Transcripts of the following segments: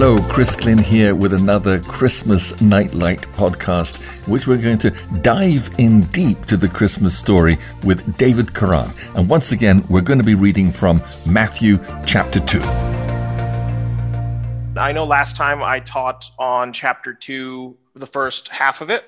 Hello, Chris Glynn here with another Christmas Nightlight podcast, in which we're going to dive in deep to the Christmas story with David Kiran. And once again, we're going to be reading from Matthew chapter 2. I know last time I taught on chapter 2, the first half of it,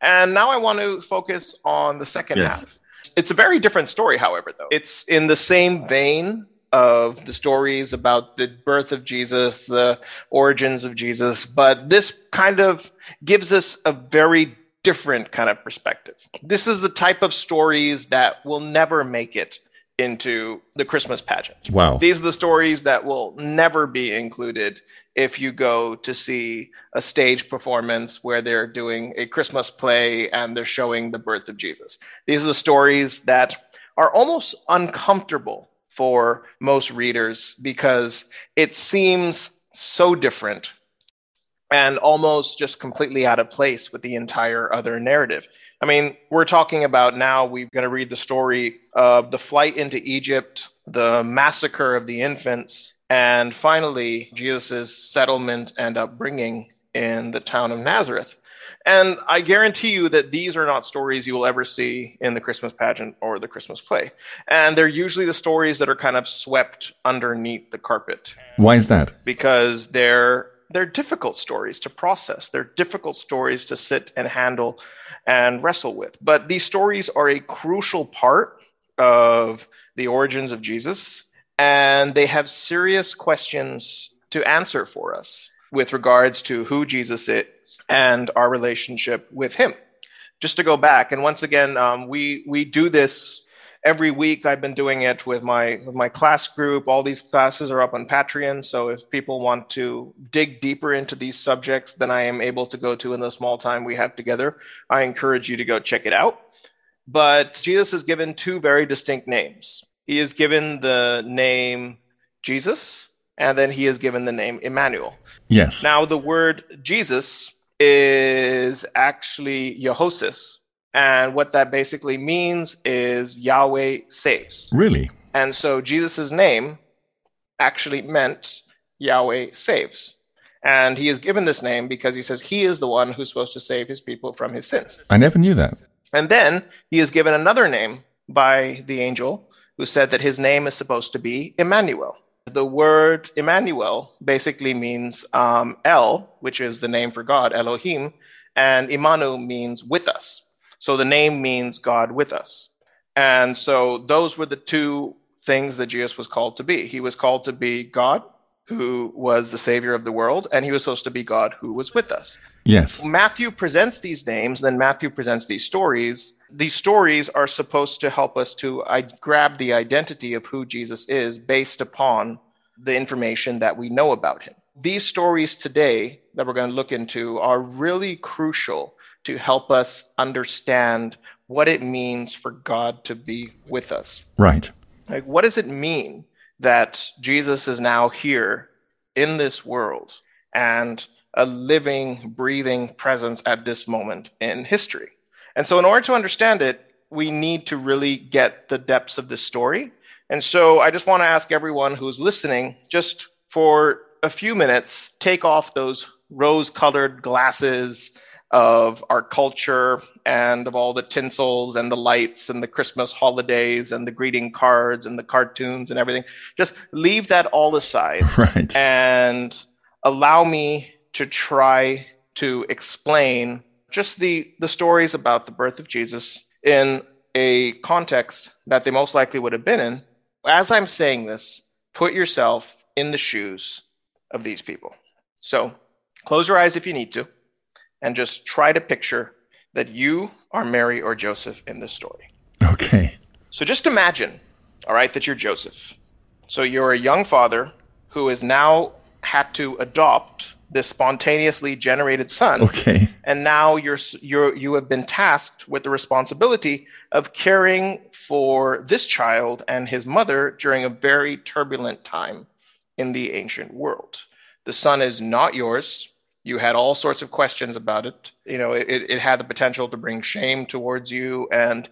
and now I want to focus on the second Yes. half. It's a very different story, however, though. It's in the same vein of the stories about the birth of Jesus, the origins of Jesus, but this kind of gives us a very different kind of perspective. This is the type of stories that will never make it into the Christmas pageant. Wow. These are the stories that will never be included if you go to see a stage performance where they're doing a Christmas play and they're showing the birth of Jesus. These are the stories that are almost uncomfortable for most readers because it seems so different and almost just completely out of place with the entire other narrative. I mean, we're talking about now, we're going to read the story of the flight into Egypt, the massacre of the infants, and finally, Jesus' settlement and upbringing in the town of Nazareth. And I guarantee you that these are not stories you will ever see in the Christmas pageant or the Christmas play. And they're usually the stories that are kind of swept underneath the carpet Why is that? because they're they're difficult stories to process. They're difficult stories to sit and handle and wrestle with. But these stories are a crucial part of the origins of Jesus, and they have serious questions to answer for us with regards to who Jesus is and our relationship with Him. Just to go back, and once again, um, we we do this every week. I've been doing it with my with my class group. All these classes are up on patreon so if people want to dig deeper into these subjects than i am able to go to in the small time we have together i encourage you to go check it out. But jesus is given two very distinct names. He is given the name jesus and then he is given the name emmanuel Yes. now, the word Jesus is actually Yehosis. And what that basically means is Yahweh saves. really? And so Jesus' name actually meant Yahweh saves. And he is given this name because he says he is the one who's supposed to save his people from his sins. I never knew that. And then he is given another name by the angel who said that his name is supposed to be Emmanuel. The word Emmanuel basically means um, El, which is the name for God, Elohim, and Imanu means with us. So the name means God with us. And so those were the two things that Jesus was called to be. He was called to be God, who was the savior of the world, and he was supposed to be God who was with us. Yes. Matthew presents these names, then Matthew presents these stories. These stories are supposed to help us to I- grab the identity of who Jesus is based upon the information that we know about him. These stories today that we're going to look into are really crucial to help us understand what it means for God to be with us. Right. Like, what does it mean that Jesus is now here in this world and a living, breathing presence at this moment in history? And so, in order to understand it, we need to really get the depths of this story. And so, I just want to ask everyone who's listening, just for a few minutes, take off those rose colored glasses of our culture and of all the tinsels and the lights and the Christmas holidays and the greeting cards and the cartoons and everything. Just leave that all aside Right. and allow me to try to explain just the, the stories about the birth of Jesus in a context that they most likely would have been in. As I'm saying this, put yourself in the shoes of these people. So close your eyes if you need to, and just try to picture that you are Mary or Joseph in this story. Okay. So just imagine, all right, that you're Joseph. So you're a young father who has now had to adopt this spontaneously generated son, Okay. and now you're you're you have been tasked with the responsibility of caring for this child and his mother during a very turbulent time in the ancient world. The son is not yours. You had all sorts of questions about it. You know, it, it had the potential to bring shame towards you. And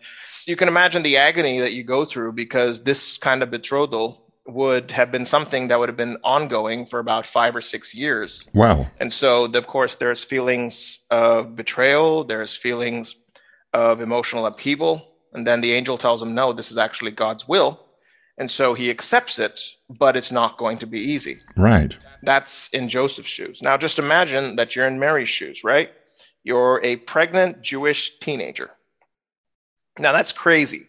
you can imagine the agony that you go through because this kind of betrothal would have been something that would have been ongoing for about five or six years. Wow. And so, of course, there's feelings of betrayal, there's feelings of emotional upheaval. And then the angel tells him, no, this is actually God's will. And so he accepts it, but it's not going to be easy. Right. That's in Joseph's shoes. Now, just imagine that you're in Mary's shoes, right? You're a pregnant Jewish teenager. Now, that's crazy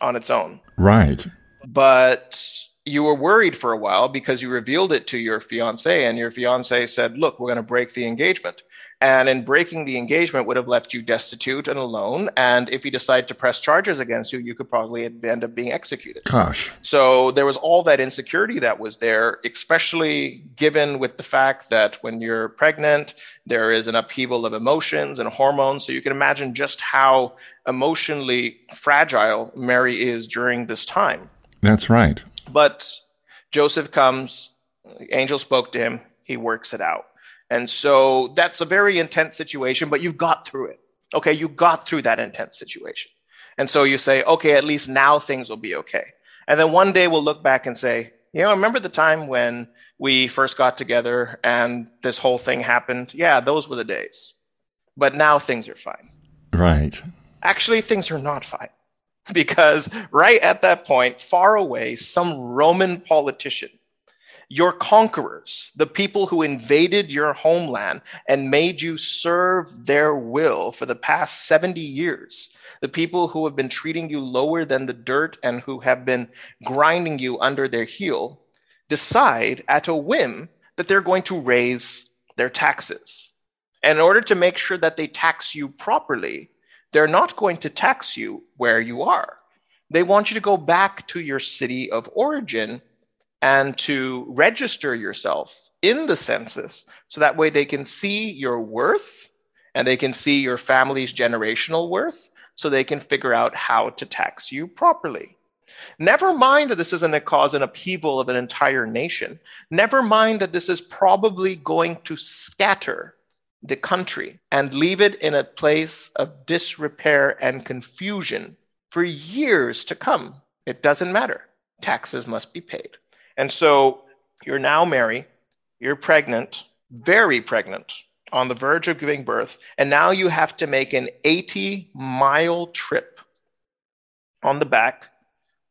on its own. Right. But you were worried for a while because you revealed it to your fiance, and your fiance said, Look, we're going to break the engagement. And in breaking the engagement would have left you destitute and alone. And if he decided to press charges against you, you could probably end up being executed. Gosh. So there was all that insecurity that was there, especially given with the fact that when you're pregnant, there is an upheaval of emotions and hormones. So you can imagine just how emotionally fragile Mary is during this time. That's right. But Joseph comes, angel spoke to him, he works it out. And so that's a very intense situation, but you've got through it. Okay, you got through that intense situation. And so you say, okay, at least now things will be okay. And then one day we'll look back and say, you know, remember the time when we first got together and this whole thing happened? Yeah, those were the days. But now things are fine. Right. Actually, things are not fine. Because right at that point, far away, some Roman politician your conquerors, the people who invaded your homeland and made you serve their will for the past 70 years, the people who have been treating you lower than the dirt and who have been grinding you under their heel, decide at a whim that they're going to raise their taxes. And in order to make sure that they tax you properly, they're not going to tax you where you are. They want you to go back to your city of origin and to register yourself in the census so that way they can see your worth and they can see your family's generational worth so they can figure out how to tax you properly. Never mind that this is going to cause an upheaval of an entire nation. Never mind that this is probably going to scatter the country and leave it in a place of disrepair and confusion for years to come. It doesn't matter. Taxes must be paid. And so you're now Mary, you're pregnant, very pregnant, on the verge of giving birth, and now you have to make an 80 mile trip on the back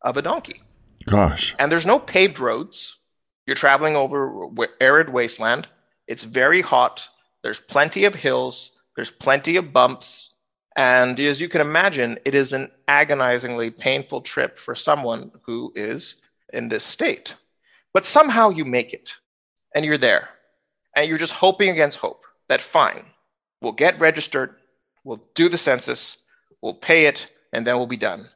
of a donkey. Gosh. And there's no paved roads. You're traveling over arid wasteland. It's very hot. There's plenty of hills. There's plenty of bumps. And as you can imagine, it is an agonizingly painful trip for someone who is in this state. But somehow you make it and you're there. And you're just hoping against hope that fine, we'll get registered, we'll do the census, we'll pay it, and then we'll be done.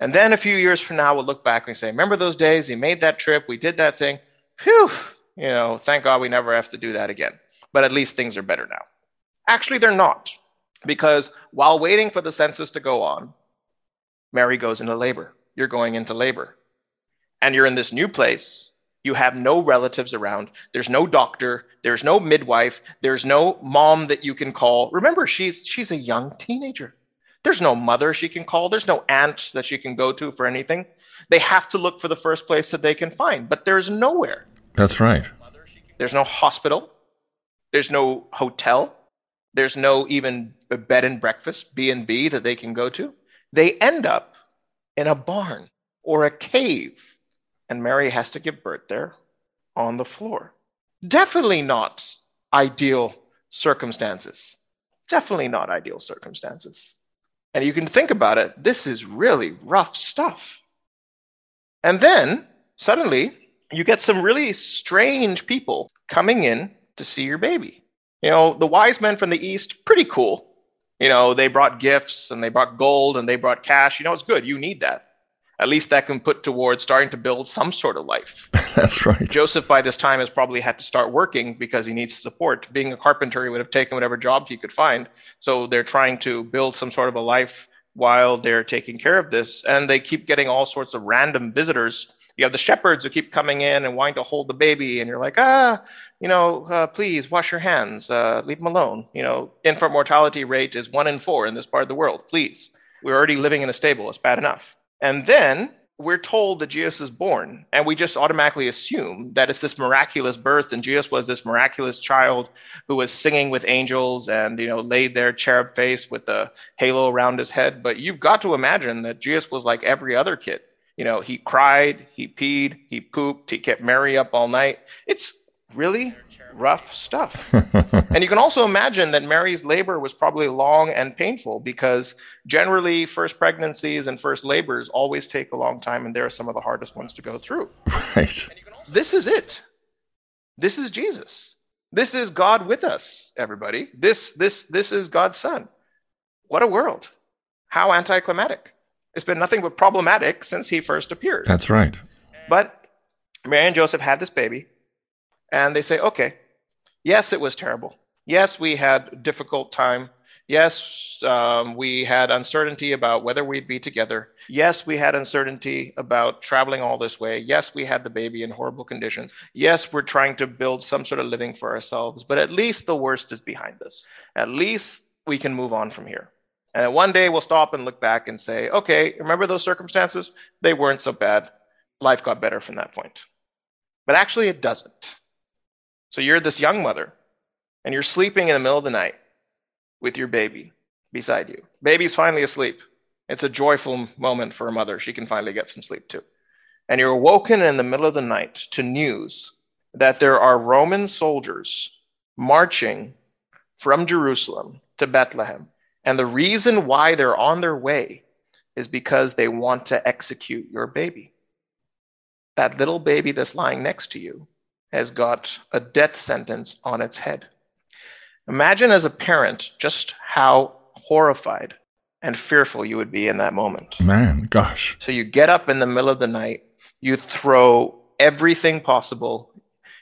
And then a few years from now, we'll look back and say, Remember those days? We made that trip, we did that thing. Phew, you know, thank God we never have to do that again. But at least things are better now. Actually, they're not. Because while waiting for the census to go on, Mary goes into labor. You're going into labor. And you're in this new place you have no relatives around. There's no doctor. There's no midwife. There's no mom that you can call. Remember, she's she's a young teenager. There's no mother she can call. There's no aunt that she can go to for anything. They have to look for the first place that they can find, but there's nowhere. That's right. There's no hospital. There's no hotel. There's no even a bed and breakfast, B&B that they can go to. They end up in a barn or a cave and Mary has to give birth there on the floor. Definitely not ideal circumstances. Definitely not ideal circumstances. And you can think about it, this is really rough stuff. And then suddenly you get some really strange people coming in to see your baby. You know, the wise men from the east, pretty cool. You know, they brought gifts and they brought gold and they brought cash. You know, it's good. You need that at least that can put towards starting to build some sort of life. That's right. Joseph, by this time, has probably had to start working because he needs support. Being a carpenter, he would have taken whatever job he could find. So they're trying to build some sort of a life while they're taking care of this. And they keep getting all sorts of random visitors. You have the shepherds who keep coming in and wanting to hold the baby, and you're like, ah, you know, uh, please wash your hands, uh, leave them alone. You know, infant mortality rate is one in four in this part of the world. Please, we're already living in a stable. It's bad enough. And then we're told that Jesus is born, and we just automatically assume that it's this miraculous birth, and Jesus was this miraculous child who was singing with angels and you know laid there cherub face with the halo around his head. But you've got to imagine that Jesus was like every other kid. You know, he cried, he peed, he pooped, he kept Mary up all night. It's really rough stuff. and you can also imagine that Mary's labor was probably long and painful because generally first pregnancies and first labors always take a long time and they're some of the hardest ones to go through. Right. This is it. This is Jesus. This is God with us, everybody. This this this is God's son. What a world. How anticlimactic. It's been nothing but problematic since he first appeared. That's right. But Mary and Joseph had this baby and they say, "Okay, yes, it was terrible. Yes, we had a difficult time. Yes, um, we had uncertainty about whether we'd be together. Yes, we had uncertainty about traveling all this way. Yes, we had the baby in horrible conditions. Yes, we're trying to build some sort of living for ourselves, but at least the worst is behind us. At least we can move on from here. And one day we'll stop and look back and say, okay, remember those circumstances? They weren't so bad. Life got better from that point. But actually, it doesn't. So you're this young mother, and you're sleeping in the middle of the night with your baby beside you. Baby's finally asleep. It's a joyful moment for a mother. She can finally get some sleep too. And you're awoken in the middle of the night to news that there are Roman soldiers marching from Jerusalem to Bethlehem. And the reason why they're on their way is because they want to execute your baby. That little baby that's lying next to you has got a death sentence on its head. Imagine as a parent just how horrified and fearful you would be in that moment. Man, gosh. So you get up in the middle of the night, you throw everything possible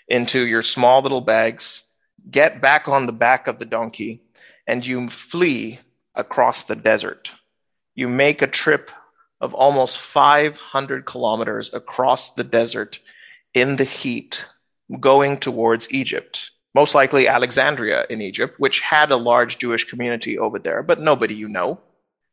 into your small little bags, get back on the back of the donkey, and you flee across the desert. You make a trip of almost 500 kilometers across the desert in the heat going towards Egypt, most likely Alexandria in Egypt, which had a large Jewish community over there, but nobody you know.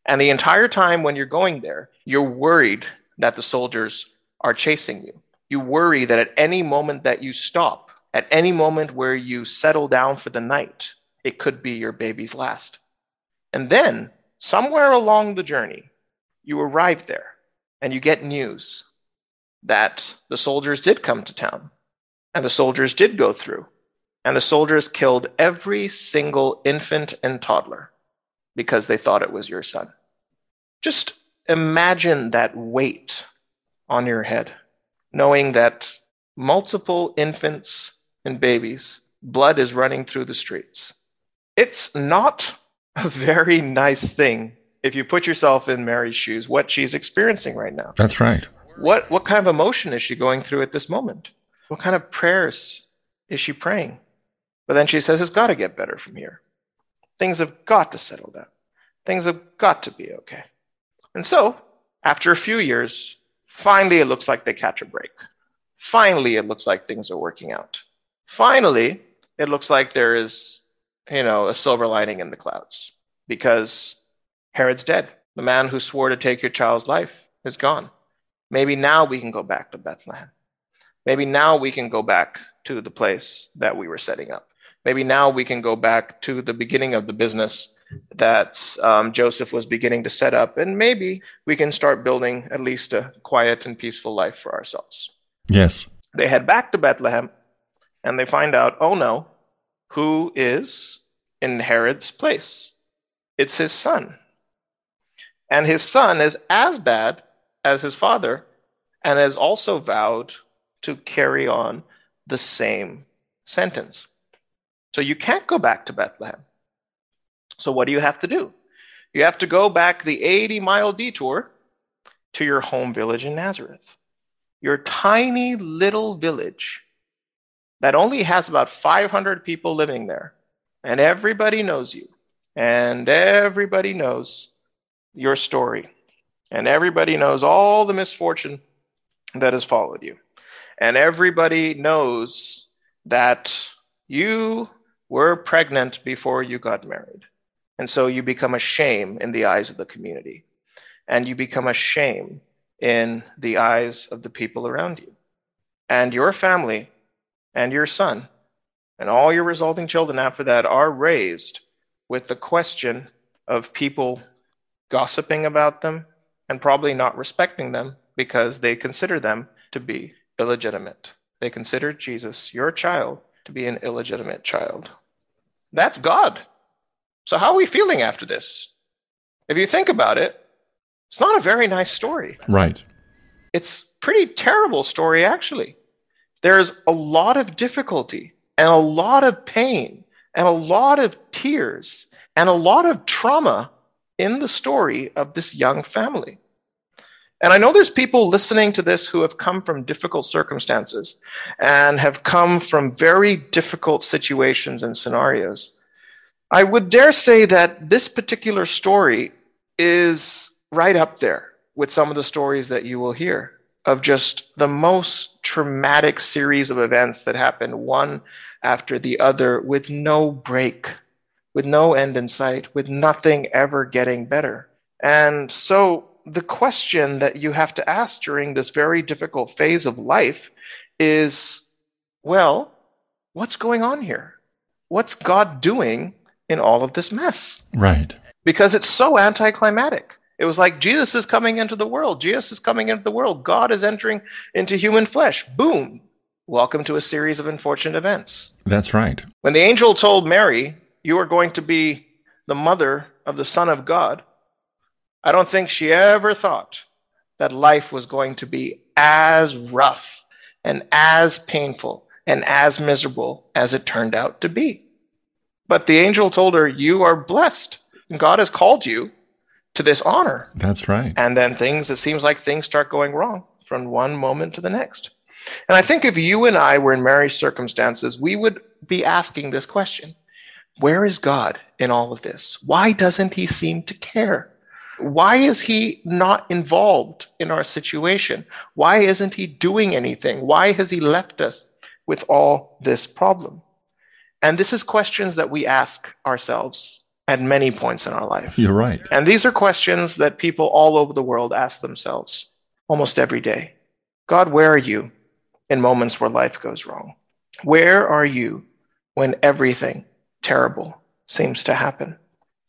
And the entire time when you're going there, you're worried that the soldiers are chasing you. You worry that at any moment that you stop, at any moment where you settle down for the night, it could be your baby's last. And then, somewhere along the journey, you arrive there and you get news that the soldiers did come to town and the soldiers did go through. And the soldiers killed every single infant and toddler because they thought it was your son. Just imagine that weight on your head, knowing that multiple infants and babies, blood is running through the streets. It's not a very nice thing if you put yourself in Mary's shoes, what she's experiencing right now. That's right. What, what kind of emotion is she going through at this moment? What kind of prayers is she praying? But then she says, It's got to get better from here. Things have got to settle down. Things have got to be okay. And so, after a few years, finally it looks like they catch a break. Finally, it looks like things are working out. Finally, it looks like there is, you know, a silver lining in the clouds because Herod's dead. The man who swore to take your child's life is gone. Maybe now we can go back to Bethlehem. Maybe now we can go back to the place that we were setting up. Maybe now we can go back to the beginning of the business that um, Joseph was beginning to set up, and maybe we can start building at least a quiet and peaceful life for ourselves. Yes. They head back to Bethlehem and they find out, oh no, who is in Herod's place? It's his son. And his son is as bad as his father and has also vowed to carry on the same sentence. So you can't go back to Bethlehem. So what do you have to do? You have to go back the 80 mile detour to your home village in Nazareth. Your tiny little village that only has about 500 people living there. And everybody knows you. And everybody knows your story. And everybody knows all the misfortune that has followed you and everybody knows that you were pregnant before you got married. And so you become a shame in the eyes of the community. And you become a shame in the eyes of the people around you. And your family and your son and all your resulting children after that are raised with the question of people gossiping about them and probably not respecting them because they consider them to be illegitimate. They consider Jesus, your child, to be an illegitimate child. That's God. So, how are we feeling after this? If you think about it, it's not a very nice story. Right. It's pretty terrible story actually. There's a lot of difficulty and a lot of pain and a lot of tears and a lot of trauma in the story of this young family. And I know there's people listening to this who have come from difficult circumstances and have come from very difficult situations and scenarios. I would dare say that this particular story is right up there with some of the stories that you will hear of just the most traumatic series of events that happen one after the other with no break, with no end in sight, with nothing ever getting better. And so the question that you have to ask during this very difficult phase of life is well, what's going on here? What's God doing in all of this mess? Right. Because it's so anticlimactic. It was like Jesus is coming into the world. Jesus is coming into the world. God is entering into human flesh. Boom. Welcome to a series of unfortunate events. That's right. When the angel told Mary, You are going to be the mother of the Son of God, I don't think she ever thought that life was going to be as rough and as painful and as miserable as it turned out to be. But the angel told her, You are blessed. And God has called you to this honor. That's right. And then things, it seems like things start going wrong from one moment to the next. And I think if you and I were in Mary's circumstances, we would be asking this question Where is God in all of this? Why doesn't he seem to care? Why is he not involved in our situation? Why isn't he doing anything? Why has he left us with all this problem? And this is questions that we ask ourselves at many points in our life. You're right. And these are questions that people all over the world ask themselves almost every day. God, where are you in moments where life goes wrong? Where are you when everything terrible seems to happen?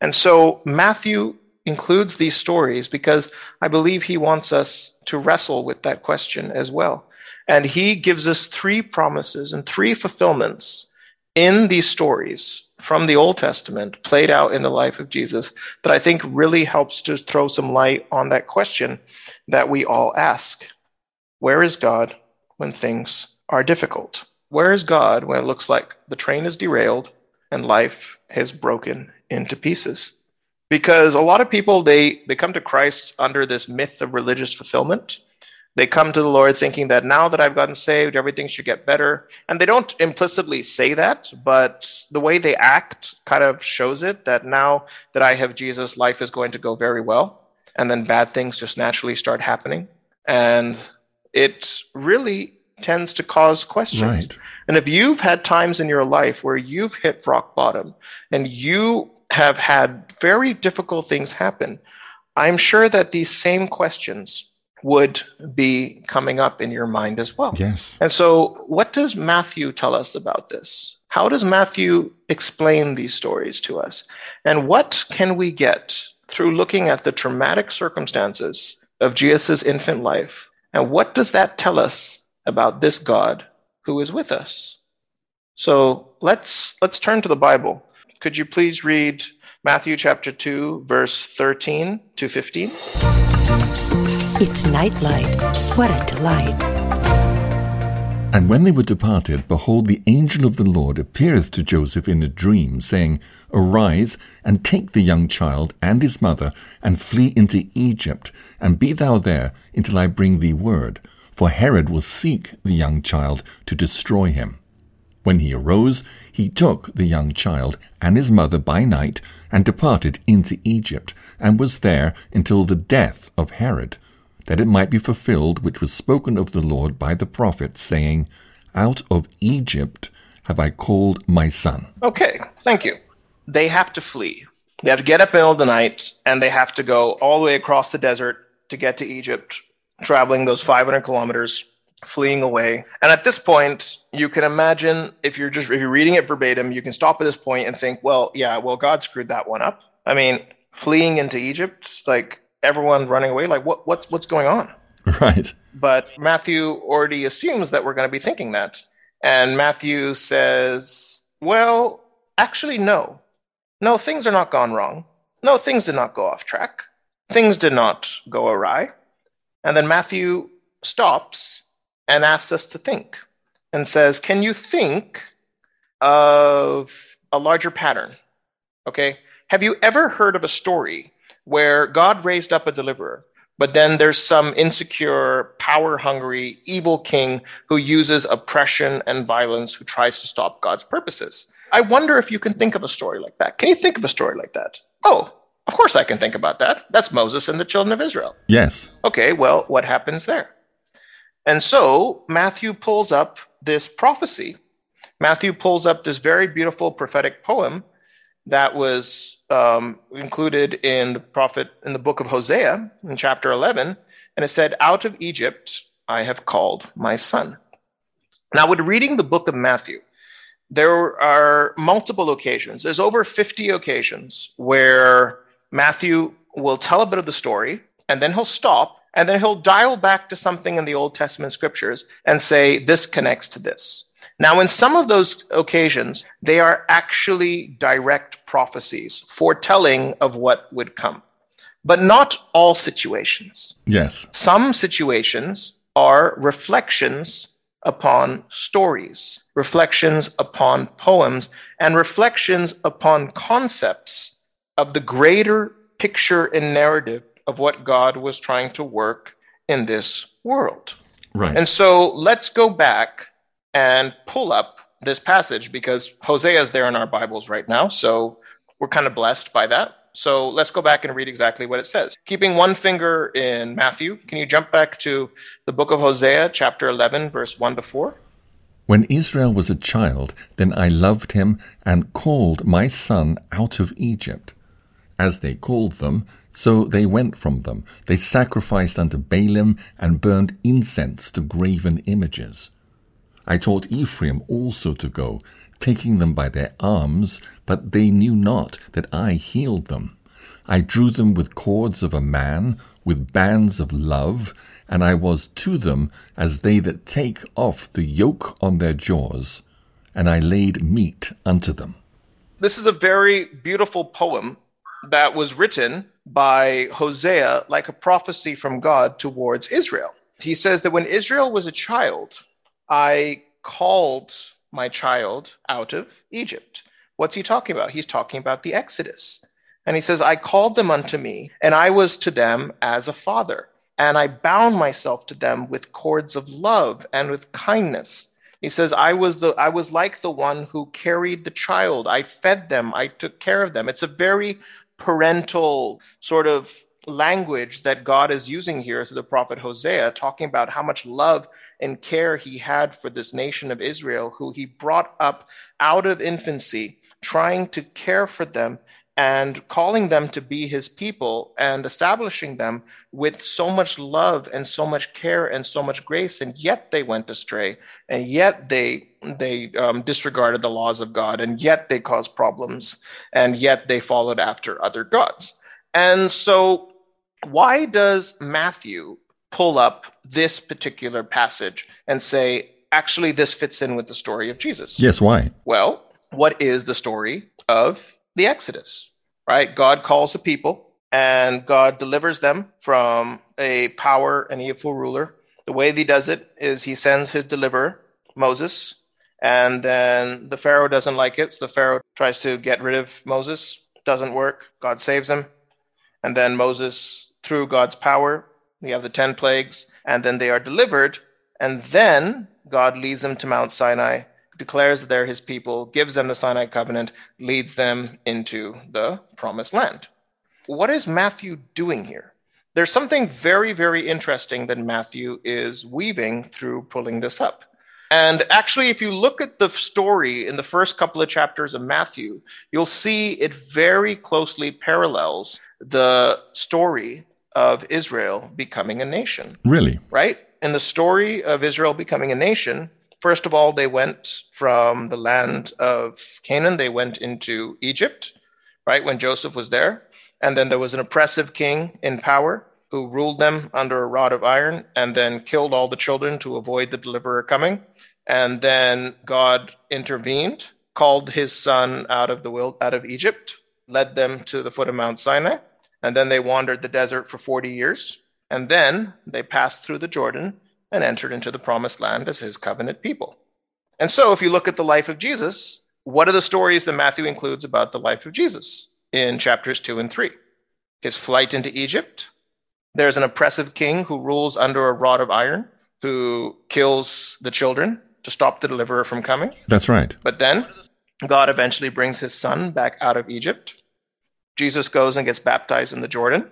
And so Matthew includes these stories because I believe he wants us to wrestle with that question as well. And he gives us three promises and three fulfillments in these stories from the Old Testament played out in the life of Jesus that I think really helps to throw some light on that question that we all ask Where is God when things are difficult? Where is God when it looks like the train is derailed and life has broken into pieces? Because a lot of people they they come to Christ under this myth of religious fulfillment. They come to the Lord thinking that now that I've gotten saved, everything should get better. And they don't implicitly say that, but the way they act kind of shows it that now that I have Jesus, life is going to go very well. And then bad things just naturally start happening. And it really tends to cause questions. Right. And if you've had times in your life where you've hit rock bottom and you have had very difficult things happen, I'm sure that these same questions would be coming up in your mind as well. Yes. And so, what does Matthew tell us about this? How does Matthew explain these stories to us? And what can we get through looking at the traumatic circumstances of Jesus' infant life? And what does that tell us about this God who is with us? So let's let's turn to the Bible could you please read Matthew chapter 2, verse 13 to 15? It's nightlight. What a delight. And when they were departed, behold, the angel of the Lord appeareth to Joseph in a dream, saying, Arise, and take the young child and his mother, and flee into Egypt, and be thou there until I bring thee word. For Herod will seek the young child to destroy him. When he arose, he took the young child and his mother by night and departed into Egypt, and was there until the death of Herod, that it might be fulfilled which was spoken of the Lord by the prophet, saying, Out of Egypt have I called my son. Okay, thank you. They have to flee. They have to get up in the middle of the night, and they have to go all the way across the desert to get to Egypt traveling those 500 kilometers, fleeing away. And at this point, you can imagine if you're just if you're reading it verbatim, you can stop at this point and think, well, yeah, well, God screwed that one up. I mean, fleeing into Egypt, like everyone running away, like what what's what's going on? Right. But Matthew already assumes that we're going to be thinking that. And Matthew says, well, actually, no. No, things are not gone wrong. No, things did not go off track. Things did not go awry. And then Matthew stops and asks us to think and says, Can you think of a larger pattern? Okay. Have you ever heard of a story where God raised up a deliverer, but then there's some insecure, power hungry, evil king who uses oppression and violence who tries to stop God's purposes? I wonder if you can think of a story like that. Can you think of a story like that? Oh, of course I can think about that. That's Moses and the children of Israel. Yes. Okay, well, what happens there? And so Matthew pulls up this prophecy. Matthew pulls up this very beautiful prophetic poem that was um, included in the prophet in the book of Hosea in chapter 11, and it said, "Out of Egypt I have called my son." Now, with reading the book of Matthew, there are multiple occasions. There's over 50 occasions where Matthew will tell a bit of the story, and then he'll stop, and then he'll dial back to something in the Old Testament scriptures and say, this connects to this. Now, in some of those occasions, they are actually direct prophecies, foretelling of what would come. But not all situations. Yes. Some situations are reflections upon stories, reflections upon poems, and reflections upon concepts of the greater picture and narrative of what God was trying to work in this world. Right. And so let's go back and pull up this passage because Hosea is there in our Bibles right now. So we're kind of blessed by that. So let's go back and read exactly what it says. Keeping one finger in Matthew, can you jump back to the book of Hosea, chapter 11, verse 1 to 4? When Israel was a child, then I loved him and called my son out of Egypt. As they called them, so they went from them. They sacrificed unto Baalim and burned incense to graven images. I taught Ephraim also to go, taking them by their arms, but they knew not that I healed them. I drew them with cords of a man, with bands of love, and I was to them as they that take off the yoke on their jaws, and I laid meat unto them. This is a very beautiful poem that was written by Hosea like a prophecy from God towards Israel. He says that when Israel was a child, I called my child out of Egypt. What's he talking about? He's talking about the Exodus. And he says, I called them unto me, and I was to them as a father, and I bound myself to them with cords of love and with kindness. He says, I was the I was like the one who carried the child. I fed them, I took care of them. It's a very parental sort of language that God is using here through the prophet Hosea, talking about how much love and care he had for this nation of Israel, who he brought up out of infancy, trying to care for them and calling them to be his people and establishing them with so much love and so much care and so much grace. And yet they went astray. And yet they they um, disregarded the laws of god and yet they caused problems and yet they followed after other gods and so why does matthew pull up this particular passage and say actually this fits in with the story of jesus Yes, why? well what is the story of the Exodus, right? God calls the people and God delivers them from a power and evil ruler. The way he does it is he sends his deliverer, Moses, and then the Pharaoh doesn't like it. So the Pharaoh tries to get rid of Moses. Doesn't work. God saves him. And then Moses, through God's power, we have the 10 plagues, and then they are delivered. And then God leads them to Mount Sinai declares that they're his people, gives them the Sinai covenant, leads them into the promised land. What is Matthew doing here? There's something very, very interesting that Matthew is weaving through pulling this up. And actually, if you look at the story in the first couple of chapters of Matthew, you'll see it very closely parallels the story of Israel becoming a nation, Really? right? In the story of Israel becoming a nation, first of all, they went from the land of Canaan, they went into Egypt, right, when Joseph was there. And then there was an oppressive king in power who ruled them under a rod of iron and then killed all the children to avoid the deliverer coming. And then God intervened, called his son out of the wild, out of Egypt, led them to the foot of Mount Sinai, and then they wandered the desert for 40 years. And then they passed through the Jordan and entered into the promised land as his covenant people. And so, if you look at the life of Jesus, what are the stories that Matthew includes about the life of Jesus in chapters 2 and 3? His flight into Egypt. There's an oppressive king who rules under a rod of iron, who kills the children to stop the deliverer from coming. That's right. But then God eventually brings his son back out of Egypt. Jesus goes and gets baptized in the Jordan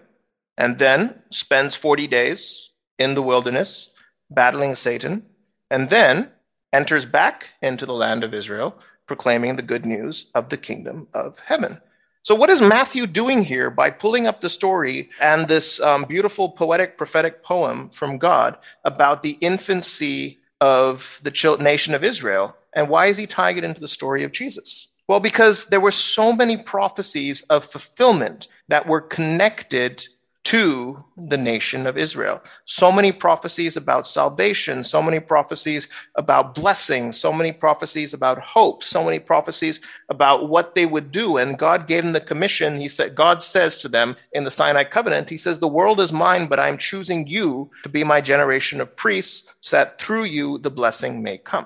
and then spends 40 days in the wilderness battling Satan and then enters back into the land of Israel proclaiming the good news of the kingdom of heaven. So, what is Matthew doing here by pulling up the story and this um, beautiful poetic prophetic poem from God about the infancy of the nation of Israel? And why is he tying it into the story of Jesus? Well, because there were so many prophecies of fulfillment that were connected to the nation of Israel. So many prophecies about salvation, so many prophecies about blessing, so many prophecies about hope, so many prophecies about what they would do. And God gave them the commission. He said, God says to them in the Sinai covenant, He says, The world is mine, but I'm choosing you to be my generation of priests, so that through you the blessing may come.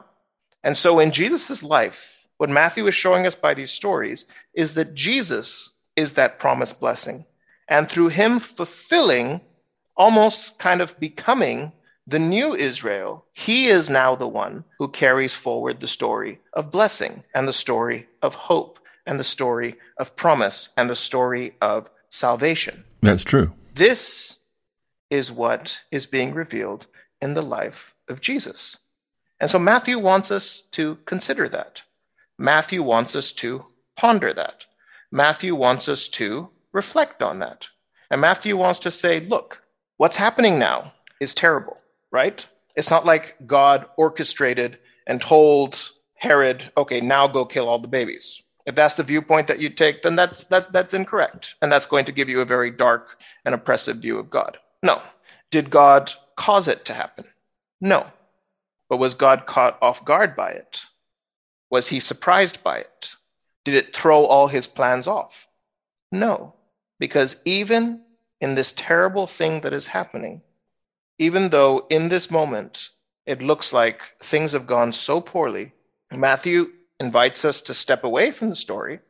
And so in Jesus' life, what Matthew is showing us by these stories is that Jesus is that promised blessing and through him fulfilling, almost kind of becoming the new Israel, he is now the one who carries forward the story of blessing and the story of hope and the story of promise and the story of salvation. That's true. This is what is being revealed in the life of Jesus. And so Matthew wants us to consider that. Matthew wants us to ponder that. Matthew wants us to reflect on that. And Matthew wants to say, look, what's happening now is terrible, right? It's not like God orchestrated and told Herod, okay, now go kill all the babies. If that's the viewpoint that you take, then that's that that's incorrect. And that's going to give you a very dark and oppressive view of God. No. Did God cause it to happen? No. But was God caught off guard by it? Was he surprised by it? Did it throw all his plans off? No. Because even in this terrible thing that is happening, even though in this moment it looks like things have gone so poorly, Matthew invites us to step away from the story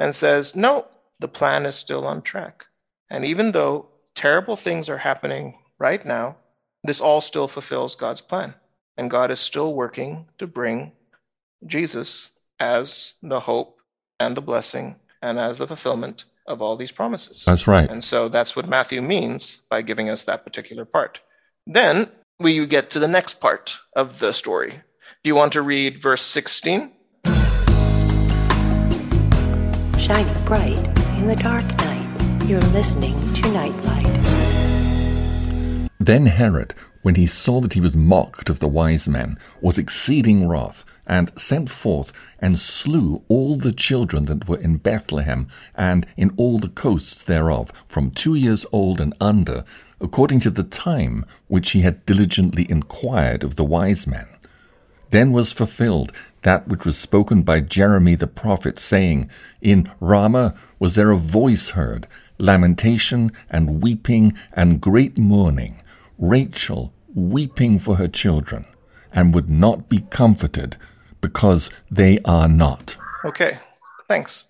and says, no, the plan is still on track. And even though terrible things are happening right now, this all still fulfills God's plan. And God is still working to bring Jesus as the hope and the blessing and as the fulfillment of all these promises. That's right. And so that's what Matthew means by giving us that particular part. Then we get to the next part of the story. Do you want to read verse 16? Shining bright in the dark night, you're listening to Nightlight. Then Herod, when he saw that he was mocked of the wise men, was exceeding wroth, and sent forth and slew all the children that were in Bethlehem and in all the coasts thereof, from two years old and under, according to the time which he had diligently inquired of the wise men. Then was fulfilled that which was spoken by Jeremy the prophet, saying, In Ramah was there a voice heard, lamentation and weeping and great mourning, Rachel weeping for her children, and would not be comforted, because they are not. Okay, thanks.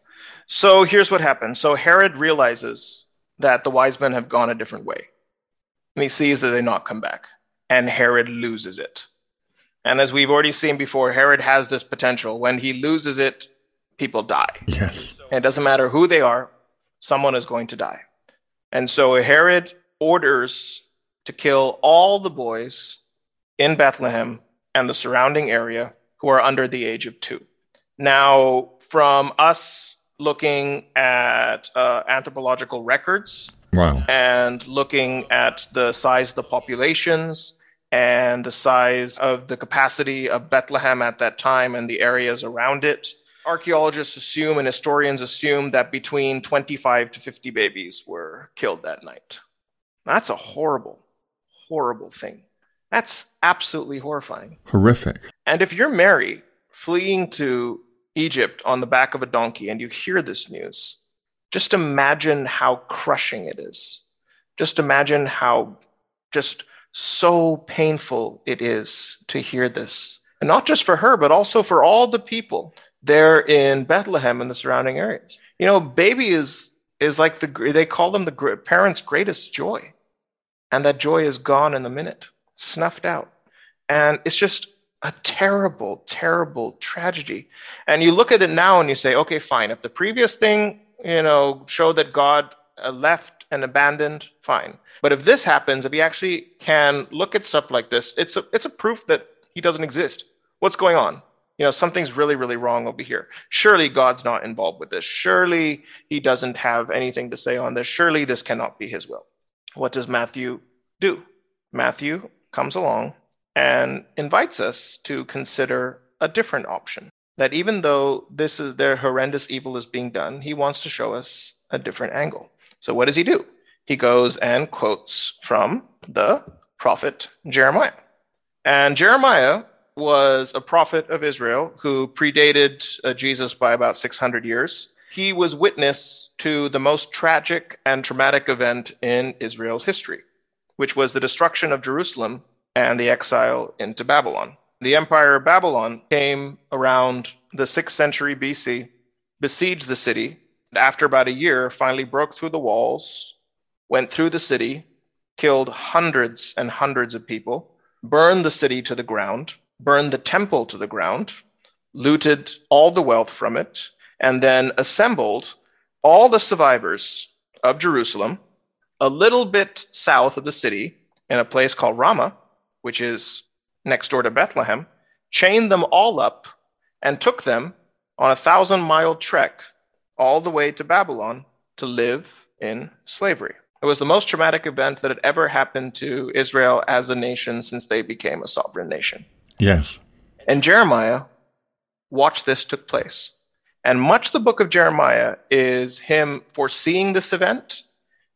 So here's what happens. So Herod realizes that the wise men have gone a different way. And he sees that they not come back. And Herod loses it. And as we've already seen before, Herod has this potential. When he loses it, people die. Yes. And it doesn't matter who they are, someone is going to die. And so Herod orders to kill all the boys in Bethlehem and the surrounding area who are under the age of two. Now, from us looking at uh, anthropological records Wow. and looking at the size of the populations and the size of the capacity of Bethlehem at that time and the areas around it. Archaeologists assume and historians assume that between 25 to 50 babies were killed that night. That's a horrible, horrible thing. That's absolutely horrifying. Horrific. And if you're Mary fleeing to Egypt on the back of a donkey and you hear this news, just imagine how crushing it is. Just imagine how just so painful it is to hear this. And not just for her, but also for all the people there in Bethlehem and the surrounding areas. You know, baby is is like the they call them the gr- parents' greatest joy. And that joy is gone in a minute, snuffed out. And it's just a terrible, terrible tragedy. And you look at it now and you say, okay, fine. If the previous thing, you know, showed that God uh, left and abandoned, fine. But if this happens, if he actually can look at stuff like this, it's a, it's a proof that he doesn't exist. What's going on? You know, something's really, really wrong over here. Surely God's not involved with this. Surely he doesn't have anything to say on this. Surely this cannot be his will. What does Matthew do? Matthew comes along and invites us to consider a different option. That even though this is their horrendous evil is being done, he wants to show us a different angle. So what does he do? He goes and quotes from the prophet Jeremiah. And Jeremiah was a prophet of Israel who predated uh, Jesus by about 600 years. He was witness to the most tragic and traumatic event in Israel's history, which was the destruction of Jerusalem and the exile into Babylon. The empire of Babylon came around the 6th century BC, besieged the city, after about a year, finally broke through the walls, went through the city, killed hundreds and hundreds of people, burned the city to the ground, burned the temple to the ground, looted all the wealth from it, and then assembled all the survivors of Jerusalem a little bit south of the city in a place called Ramah, which is next door to Bethlehem, chained them all up and took them on a thousand mile trek all the way to Babylon to live in slavery. It was the most traumatic event that had ever happened to Israel as a nation since they became a sovereign nation. Yes. And Jeremiah watched this took place. And much the book of Jeremiah is him foreseeing this event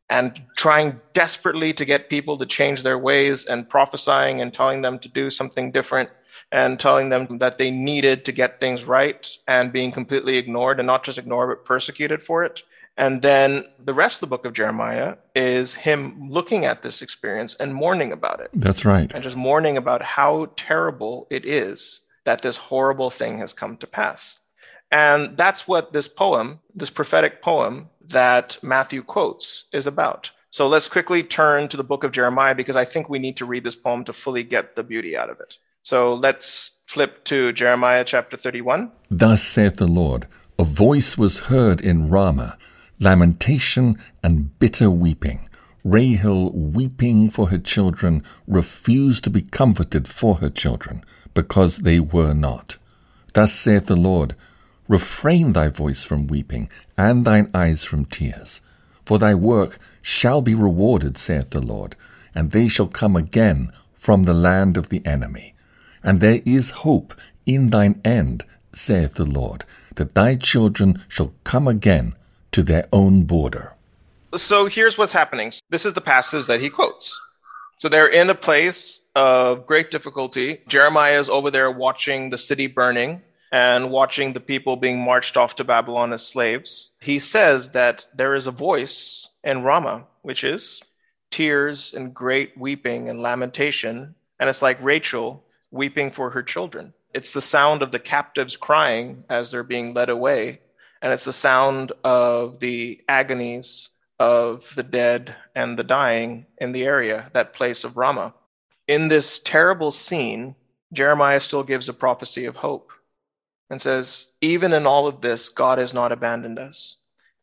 and trying desperately to get people to change their ways and prophesying and telling them to do something different and telling them that they needed to get things right and being completely ignored and not just ignored but persecuted for it. And then the rest of the book of Jeremiah is him looking at this experience and mourning about it That's right. and just mourning about how terrible it is that this horrible thing has come to pass. And that's what this poem, this prophetic poem that Matthew quotes, is about. So let's quickly turn to the book of Jeremiah because I think we need to read this poem to fully get the beauty out of it. So let's flip to Jeremiah chapter 31. Thus saith the Lord A voice was heard in Ramah, lamentation and bitter weeping. Rahel, weeping for her children, refused to be comforted for her children, because they were not. Thus saith the Lord Refrain thy voice from weeping, and thine eyes from tears. For thy work shall be rewarded, saith the Lord, and they shall come again from the land of the enemy. And there is hope in thine end, saith the Lord, that thy children shall come again to their own border. So here's what's happening. This is the passage that he quotes. So they're in a place of great difficulty. Jeremiah is over there watching the city burning and watching the people being marched off to Babylon as slaves. He says that there is a voice in Ramah, which is tears and great weeping and lamentation. And it's like Rachel weeping for her children. It's the sound of the captives crying as they're being led away. And it's the sound of the agonies of the dead and the dying in the area, that place of Ramah. In this terrible scene, Jeremiah still gives a prophecy of hope and says, Even in all of this, God has not abandoned us.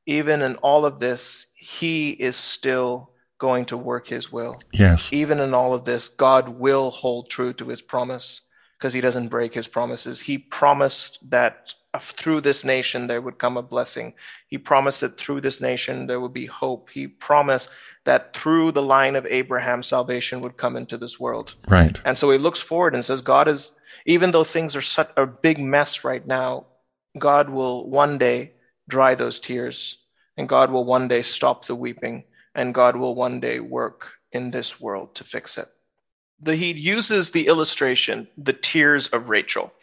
Even in all of this, He is still going to work His will. Yes. Even in all of this, God will hold true to His promise because He doesn't break His promises. He promised that uh, through this nation there would come a blessing. He promised that through this nation there would be hope. He promised that through the line of Abraham salvation would come into this world. Right. And so he looks forward and says, God is, even though things are such a big mess right now, God will one day dry those tears, and God will one day stop the weeping, and God will one day work in this world to fix it. The, he uses the illustration, the tears of Rachel.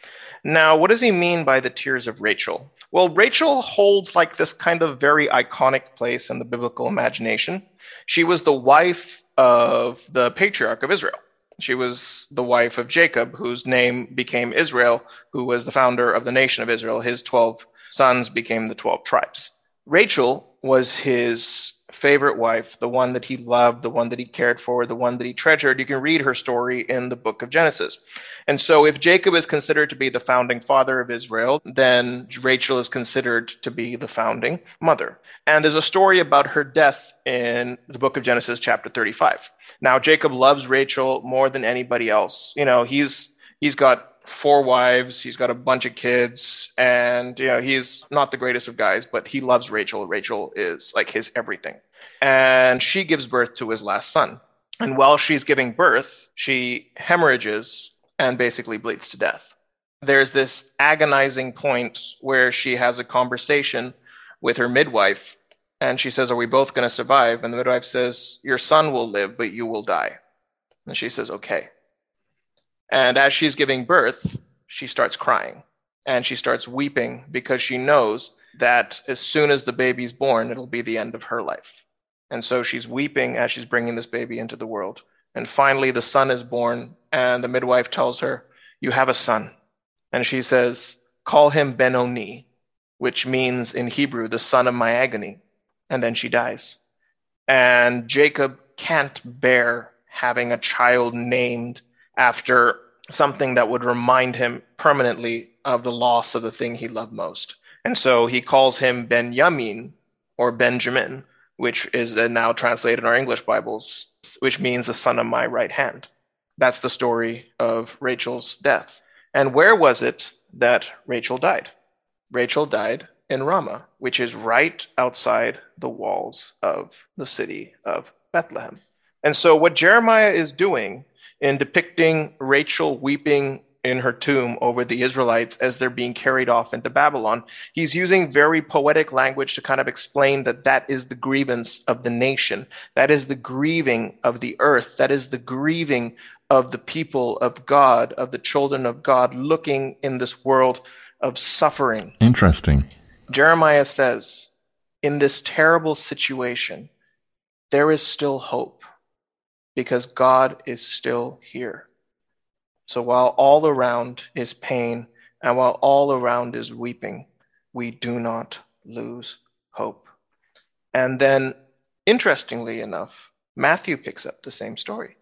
Now, what does he mean by the tears of Rachel? Well, Rachel holds like this kind of very iconic place in the biblical imagination. She was the wife of the patriarch of Israel. She was the wife of Jacob, whose name became Israel, who was the founder of the nation of Israel. His 12 sons became the 12 tribes. Rachel was his favorite wife, the one that he loved, the one that he cared for, the one that he treasured. You can read her story in the book of Genesis. And so, if Jacob is considered to be the founding father of Israel, then Rachel is considered to be the founding mother. And there's a story about her death in the book of Genesis, chapter 35. Now, Jacob loves Rachel more than anybody else. You know, he's he's got four wives, he's got a bunch of kids, and you know, he's not the greatest of guys, but he loves Rachel. Rachel is like his everything. And she gives birth to his last son. And while she's giving birth, she hemorrhages and basically bleeds to death. There's this agonizing point where she has a conversation with her midwife and she says, Are we both going to survive? And the midwife says, Your son will live, but you will die. And she says, Okay. And as she's giving birth, she starts crying and she starts weeping because she knows that as soon as the baby's born, it'll be the end of her life. And so she's weeping as she's bringing this baby into the world. And finally, the son is born, and the midwife tells her, You have a son. And she says, Call him Benoni, which means in Hebrew, the son of my agony. And then she dies. And Jacob can't bear having a child named after something that would remind him permanently of the loss of the thing he loved most. And so he calls him Ben Yamin or Benjamin, which is now translated in our English Bibles, which means the son of my right hand. That's the story of Rachel's death. And where was it that Rachel died? Rachel died in Ramah, which is right outside the walls of the city of Bethlehem. And so, what Jeremiah is doing in depicting Rachel weeping in her tomb over the Israelites as they're being carried off into Babylon. He's using very poetic language to kind of explain that that is the grievance of the nation. That is the grieving of the earth. That is the grieving of the people of God, of the children of God, looking in this world of suffering. Interesting. Jeremiah says, in this terrible situation, there is still hope because God is still here. So while all around is pain and while all around is weeping, we do not lose hope. And then, interestingly enough, Matthew picks up the same story.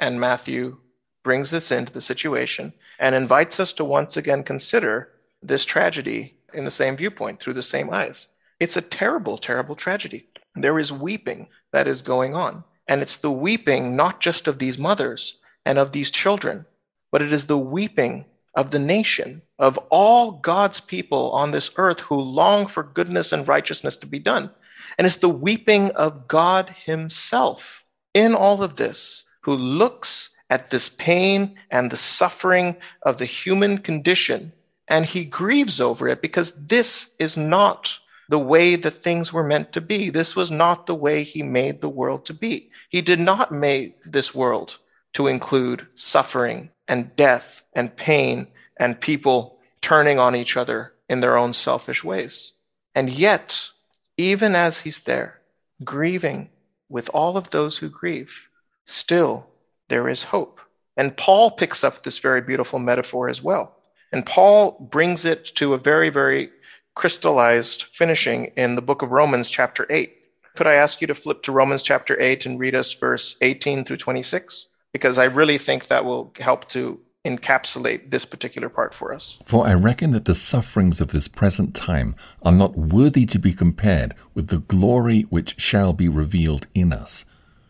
And Matthew brings this into the situation and invites us to once again consider this tragedy in the same viewpoint, through the same eyes. It's a terrible, terrible tragedy. There is weeping that is going on. And it's the weeping not just of these mothers and of these children, but it is the weeping of the nation, of all God's people on this earth who long for goodness and righteousness to be done. And it's the weeping of God Himself in all of this, who looks at this pain and the suffering of the human condition, and He grieves over it because this is not the way that things were meant to be. This was not the way He made the world to be. He did not make this world to include suffering and death and pain and people turning on each other in their own selfish ways. And yet, even as he's there, grieving with all of those who grieve, still there is hope. And Paul picks up this very beautiful metaphor as well. And Paul brings it to a very, very crystallized finishing in the book of Romans, chapter 8. Could I ask you to flip to Romans chapter 8 and read us verse 18 through 26? Because I really think that will help to encapsulate this particular part for us. For I reckon that the sufferings of this present time are not worthy to be compared with the glory which shall be revealed in us.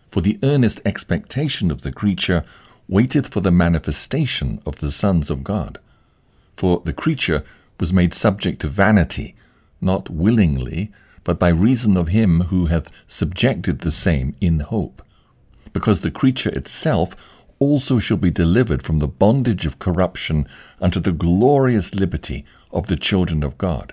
For the earnest expectation of the creature waiteth for the manifestation of the sons of God. For the creature was made subject to vanity, not willingly, but by reason of him who hath subjected the same in hope. Because the creature itself also shall be delivered from the bondage of corruption unto the glorious liberty of the children of God.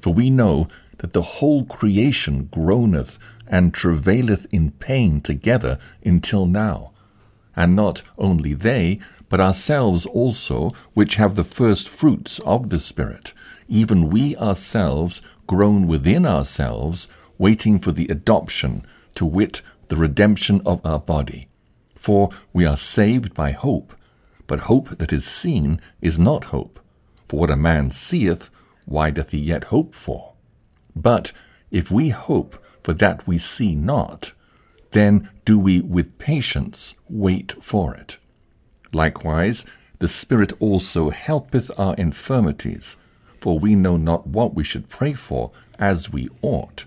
For we know that the whole creation groaneth and travaileth in pain together until now. And not only they, but ourselves also, which have the first fruits of the Spirit, even we ourselves groan within ourselves, waiting for the adoption, to wit, the redemption of our body. For we are saved by hope, but hope that is seen is not hope. For what a man seeth, why doth he yet hope for? But if we hope for that we see not, then do we with patience wait for it. Likewise, the Spirit also helpeth our infirmities, for we know not what we should pray for as we ought.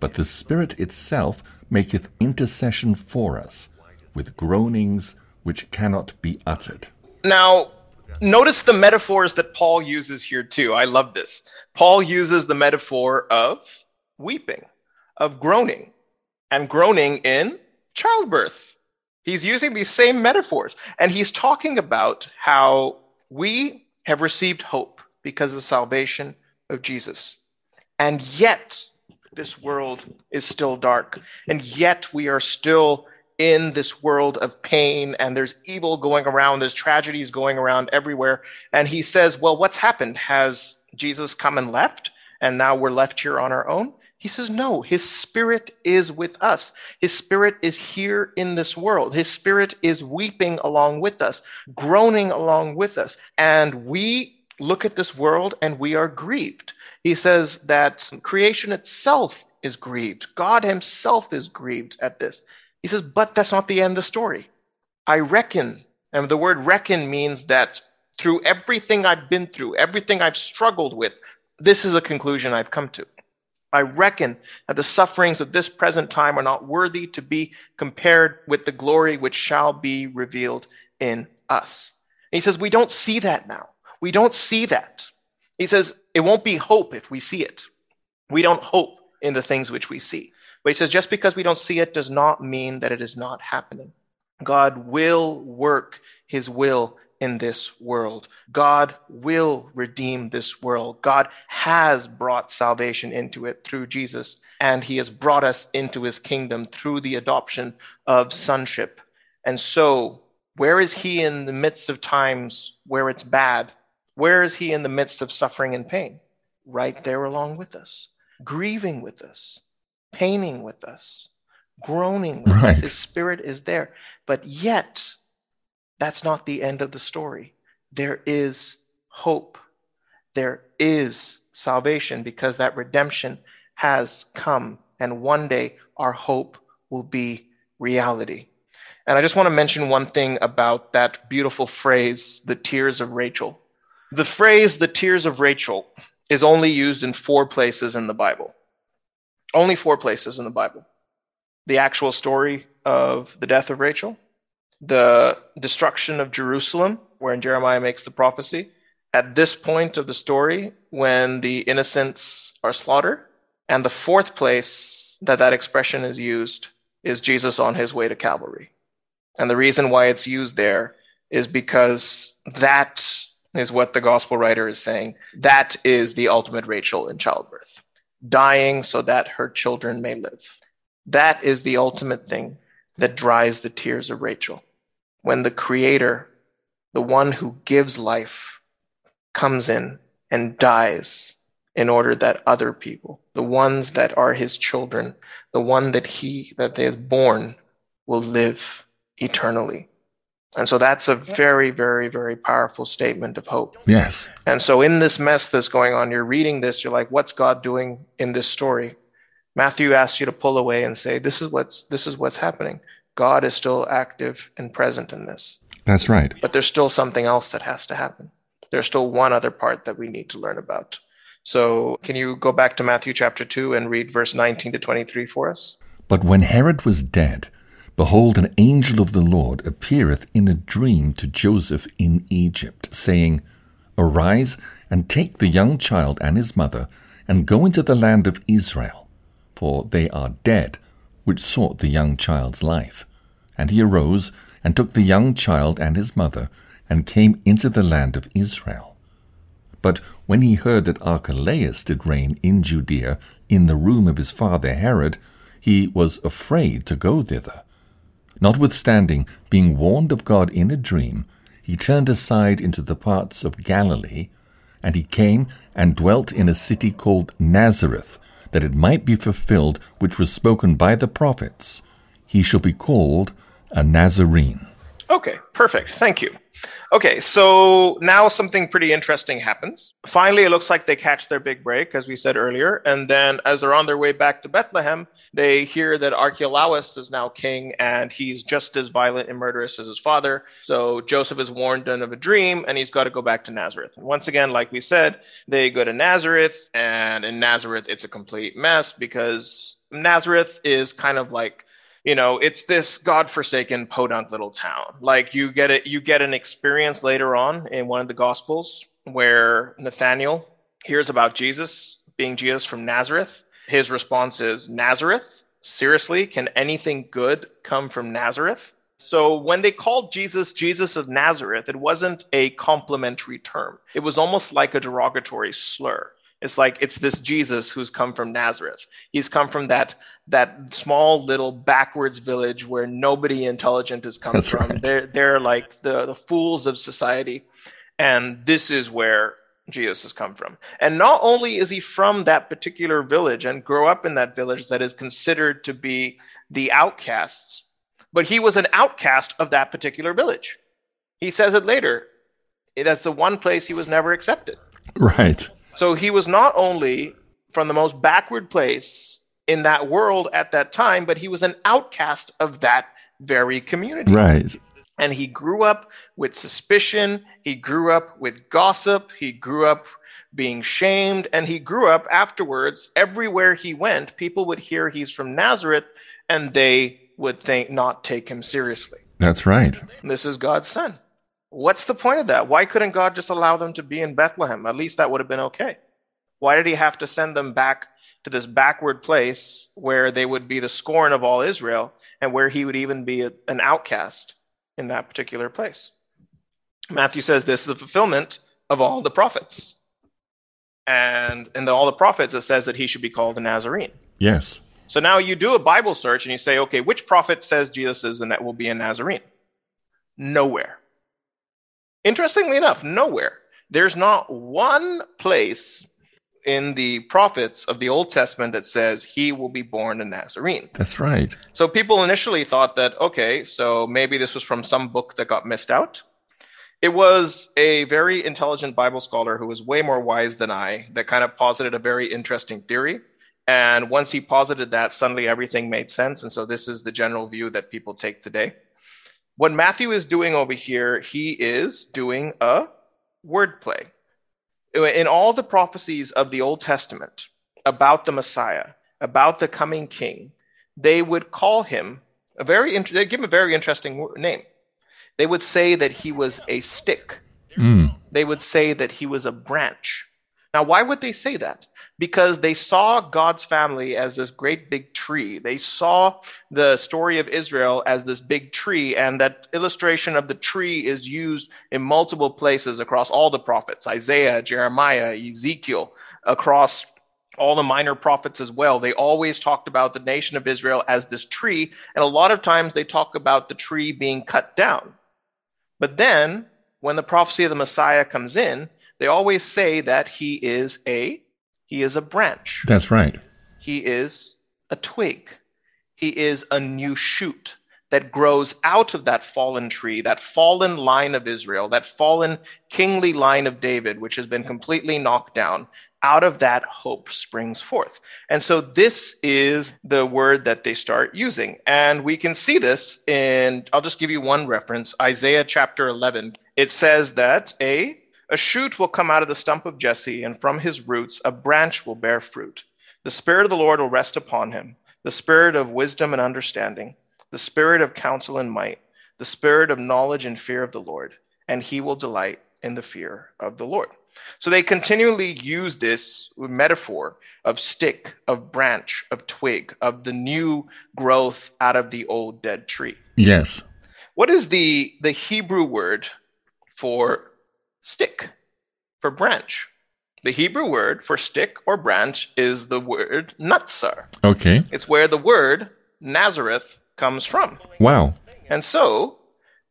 But the Spirit itself maketh intercession for us with groanings which cannot be uttered. Now, notice the metaphors that Paul uses here too. I love this. Paul uses the metaphor of weeping, of groaning, and groaning in childbirth. He's using these same metaphors, and he's talking about how we have received hope because of the salvation of Jesus. And yet, this world is still dark, and yet we are still in this world of pain and there's evil going around, there's tragedies going around everywhere. And he says, Well, what's happened? Has Jesus come and left and now we're left here on our own? He says, No, his spirit is with us. His spirit is here in this world. His spirit is weeping along with us, groaning along with us. And we look at this world and we are grieved. He says that creation itself is grieved. God himself is grieved at this. He says, but that's not the end of the story. I reckon, and the word reckon means that through everything I've been through, everything I've struggled with, this is the conclusion I've come to. I reckon that the sufferings of this present time are not worthy to be compared with the glory which shall be revealed in us. And he says, We don't see that now. We don't see that. He says, It won't be hope if we see it. We don't hope in the things which we see. But he says, just because we don't see it does not mean that it is not happening. God will work his will in this world. God will redeem this world. God has brought salvation into it through Jesus, and he has brought us into his kingdom through the adoption of sonship. And so, where is he in the midst of times where it's bad? Where is he in the midst of suffering and pain? Right there along with us, grieving with us, paining with us, groaning with right. us. His spirit is there. But yet, that's not the end of the story. There is hope. There is salvation because that redemption has come. And one day our hope will be reality. And I just want to mention one thing about that beautiful phrase, the tears of Rachel. The phrase, the tears of Rachel, is only used in four places in the Bible. Only four places in the Bible the actual story of the death of Rachel, the destruction of Jerusalem, wherein Jeremiah makes the prophecy, at this point of the story when the innocents are slaughtered. And the fourth place that that expression is used is Jesus on his way to Calvary. And the reason why it's used there is because that is what the gospel writer is saying. That is the ultimate Rachel in childbirth dying so that her children may live. That is the ultimate thing that dries the tears of Rachel. When the Creator, the one who gives life, comes in and dies in order that other people, the ones that are his children, the one that he that is born, will live eternally. And so that's a very, very, very powerful statement of hope. Yes. And so in this mess that's going on, you're reading this, you're like, what's God doing in this story? Matthew asks you to pull away and say, this is what's this is what's happening. God is still active and present in this. That's right. But there's still something else that has to happen. There's still one other part that we need to learn about. So, can you go back to Matthew chapter 2 and read verse 19 to 23 for us? But when Herod was dead, Behold, an angel of the Lord appeareth in a dream to Joseph in Egypt, saying, Arise and take the young child and his mother, and go into the land of Israel, for they are dead which sought the young child's life. And he arose, and took the young child and his mother, and came into the land of Israel. But when he heard that Archelaus did reign in Judea, in the room of his father Herod, he was afraid to go thither. Notwithstanding, being warned of God in a dream, he turned aside into the parts of Galilee, and he came and dwelt in a city called Nazareth, that it might be fulfilled which was spoken by the prophets. He shall be called a Nazarene. Okay, perfect. Thank you. Okay, so now something pretty interesting happens. Finally, it looks like they catch their big break, as we said earlier. And then, as they're on their way back to Bethlehem, they hear that Archelaus is now king and he's just as violent and murderous as his father. So Joseph is warned of a dream and he's got to go back to Nazareth. And once again, like we said, they go to Nazareth, and in Nazareth, it's a complete mess because Nazareth is kind of like you know it's this godforsaken podunk little town. Like you get it you get an experience later on in one of the gospels where nathaniel hears about jesus being jesus from nazareth. His response is nazareth? Seriously? Can anything good come from nazareth? So when they called jesus jesus of nazareth it wasn't a complimentary term. It was almost like a derogatory slur it's like it's this Jesus who's come from Nazareth. He's come from that that small little backwards village where nobody intelligent has come That's from. right. They're they're like the, the fools of society. And this is where Jesus has come from. And not only is he from that particular village and grow up in that village that is considered to be the outcasts, but he was an outcast of that particular village. He says it later. That's the one place he was never accepted. Right. So he was not only from the most backward place in that world at that time, but he was an outcast of that very community. Right. And he grew up with suspicion, he grew up with gossip, he grew up being shamed, and he grew up afterwards. Everywhere he went, people would hear he's from Nazareth and they would think not take him seriously. That's right. This is God's son. What's the point of that? Why couldn't God just allow them to be in Bethlehem? At least that would have been okay. Why did he have to send them back to this backward place where they would be the scorn of all Israel and where he would even be a, an outcast in that particular place? Matthew says this is the fulfillment of all the prophets. And in the, all the prophets, it says that he should be called a Nazarene. Yes. So now you do a Bible search and you say, okay, which prophet says Jesus is and that will be a Nazarene? Nowhere. Interestingly enough, nowhere. There's not one place in the prophets of the Old Testament that says he will be born a Nazarene. That's right. So people initially thought that, okay, so maybe this was from some book that got missed out. It was a very intelligent Bible scholar who was way more wise than I that kind of posited a very interesting theory. And once he posited that, suddenly everything made sense. And so this is the general view that people take today. What Matthew is doing over here, he is doing a wordplay. In all the prophecies of the Old Testament about the Messiah, about the coming king, they would call him a very, they give him a very interesting name. They would say that he was a stick. Mm. They would say that he was a branch. Now, why would they say that? Because they saw God's family as this great big tree. They saw the story of Israel as this big tree, and that illustration of the tree is used in multiple places across all the prophets Isaiah, Jeremiah, Ezekiel, across all the minor prophets as well. They always talked about the nation of Israel as this tree, and a lot of times they talk about the tree being cut down. But then, when the prophecy of the Messiah comes in, they always say that he is a he is a branch. That's right. He is a twig. He is a new shoot that grows out of that fallen tree, that fallen line of Israel, that fallen kingly line of David, which has been completely knocked down. Out of that, hope springs forth. And so this is the word that they start using. And we can see this in, I'll just give you one reference Isaiah chapter 11. It says that a a shoot will come out of the stump of Jesse, and from his roots a branch will bear fruit. The Spirit of the Lord will rest upon him the Spirit of wisdom and understanding, the Spirit of counsel and might, the Spirit of knowledge and fear of the Lord, and he will delight in the fear of the Lord. So they continually use this metaphor of stick, of branch, of twig, of the new growth out of the old dead tree. Yes. What is the, the Hebrew word for stick, for branch? The Hebrew word for stick or branch is the word natsar. Okay. It's where the word Nazareth comes from. Wow. And so,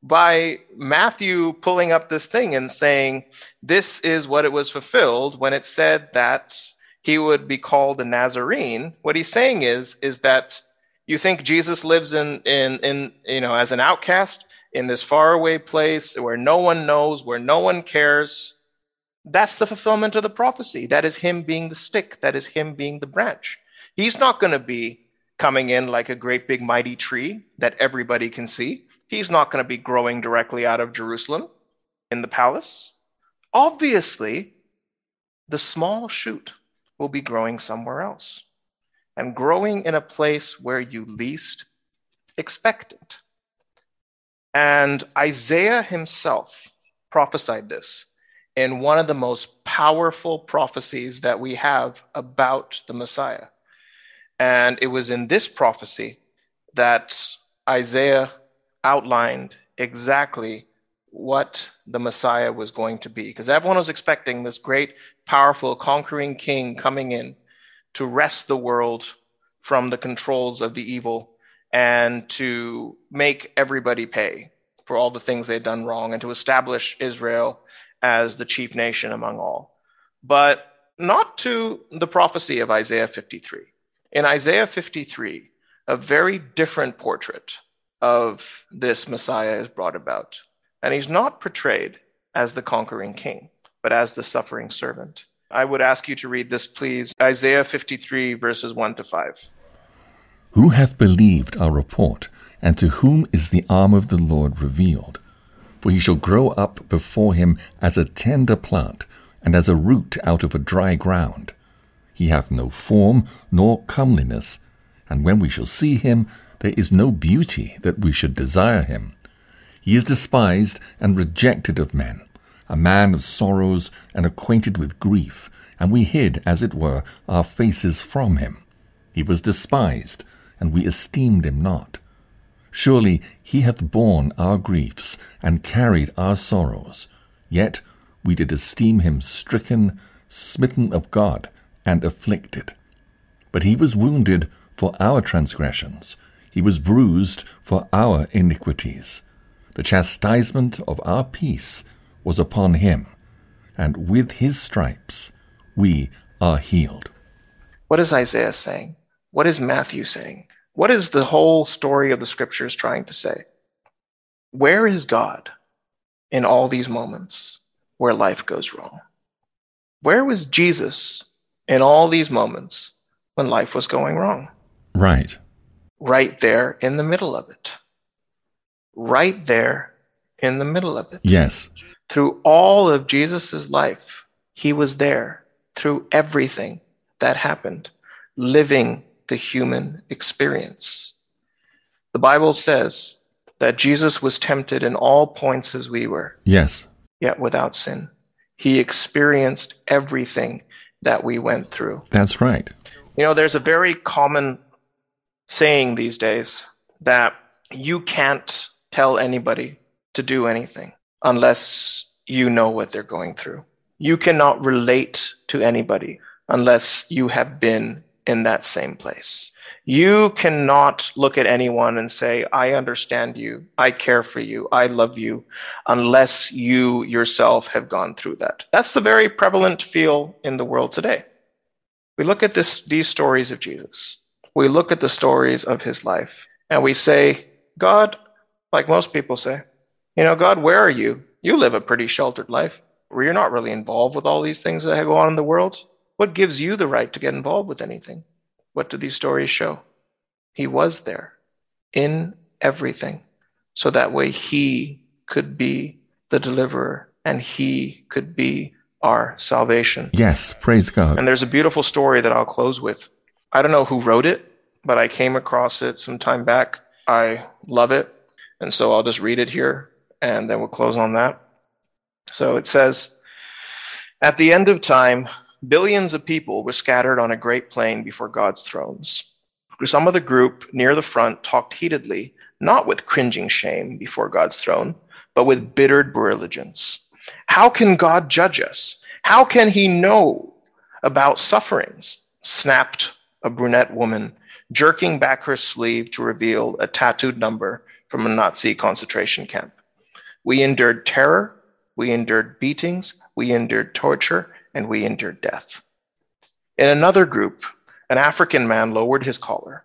by Matthew pulling up this thing and saying, this is what it was fulfilled when it said that he would be called a Nazarene, what he's saying is, is that you think Jesus lives in, in, in, you know, as an outcast in this faraway place where no one knows, where no one cares. That's the fulfillment of the prophecy. That is him being the stick. That is him being the branch. He's not going to be coming in like a great big mighty tree that everybody can see. He's not going to be growing directly out of Jerusalem in the palace. Obviously, the small shoot will be growing somewhere else and growing in a place where you least expect it. And Isaiah himself prophesied this in one of the most powerful prophecies that we have about the Messiah. And it was in this prophecy that Isaiah outlined exactly what the Messiah was going to be. Because everyone was expecting this great, powerful, conquering king coming in to wrest the world from the controls of the evil and to make everybody pay for all the things they'd done wrong and to establish Israel as the chief nation among all. But not to the prophecy of Isaiah 53. In Isaiah 53, a very different portrait of this Messiah is brought about. And he's not portrayed as the conquering king, but as the suffering servant. I would ask you to read this, please. Isaiah 53, verses 1 to 5. Who hath believed our report, and to whom is the arm of the Lord revealed? For he shall grow up before him as a tender plant, and as a root out of a dry ground. He hath no form nor comeliness, and when we shall see him, there is no beauty that we should desire him. He is despised and rejected of men, a man of sorrows and acquainted with grief, and we hid, as it were, our faces from him. He was despised, and we esteemed him not. Surely he hath borne our griefs, and carried our sorrows. Yet we did esteem him stricken, smitten of God, and afflicted. But he was wounded for our transgressions, he was bruised for our iniquities. The chastisement of our peace was upon him, and with his stripes we are healed. What is Isaiah saying? What is Matthew saying? What is the whole story of the scriptures trying to say? Where is God in all these moments where life goes wrong? Where was Jesus in all these moments when life was going wrong? Right. Right there in the middle of it. Right there in the middle of it. Yes. Through all of Jesus' life, he was there through everything that happened, living the human experience. The Bible says that Jesus was tempted in all points as we were, Yes. yet without sin. He experienced everything that we went through. That's right. You know, there's a very common saying these days that you can't tell anybody to do anything unless you know what they're going through. You cannot relate to anybody unless you have been in that same place. You cannot look at anyone and say, I understand you, I care for you, I love you, unless you yourself have gone through that. That's the very prevalent feel in the world today. We look at this, these stories of Jesus, we look at the stories of his life, and we say, God, like most people say, you know, God, where are you? You live a pretty sheltered life where you're not really involved with all these things that go on in the world. What gives you the right to get involved with anything? What do these stories show? He was there in everything. So that way he could be the deliverer and he could be our salvation. Yes. Praise God. And there's a beautiful story that I'll close with. I don't know who wrote it, but I came across it some time back. I love it. And so I'll just read it here and then we'll close on that. So it says, At the end of time, billions of people were scattered on a great plain before God's thrones. Some of the group near the front talked heatedly, not with cringing shame before God's throne, but with bitter brilliance. How can God judge us? How can he know about sufferings? snapped a brunette woman, jerking back her sleeve to reveal a tattooed number from a Nazi concentration camp. We endured terror, we endured beatings, we endured torture, and we endured death. In another group, an African man lowered his collar.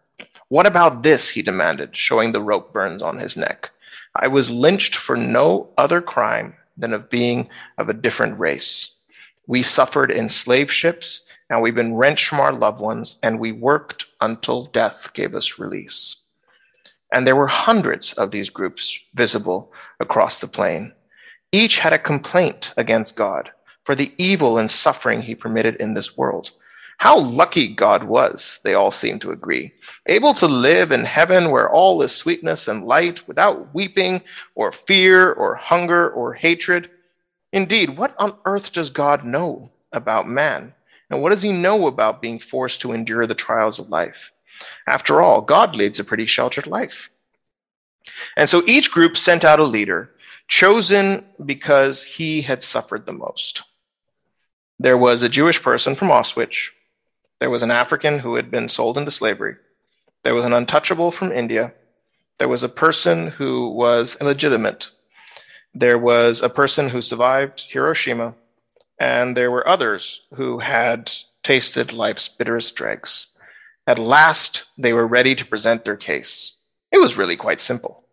What about this? he demanded, showing the rope burns on his neck. I was lynched for no other crime than of being of a different race. We suffered in slave ships, and we've been wrenched from our loved ones, and we worked until death gave us release. And there were hundreds of these groups visible across the plain. Each had a complaint against God for the evil and suffering he permitted in this world. How lucky God was, they all seemed to agree, able to live in heaven where all is sweetness and light without weeping or fear or hunger or hatred. Indeed, what on earth does God know about man? And what does he know about being forced to endure the trials of life? After all, God leads a pretty sheltered life. And so each group sent out a leader, chosen because he had suffered the most. There was a Jewish person from Auschwitz. There was an African who had been sold into slavery. There was an untouchable from India. There was a person who was illegitimate. There was a person who survived Hiroshima. And there were others who had tasted life's bitterest dregs. At last, they were ready to present their case. It was really quite simple.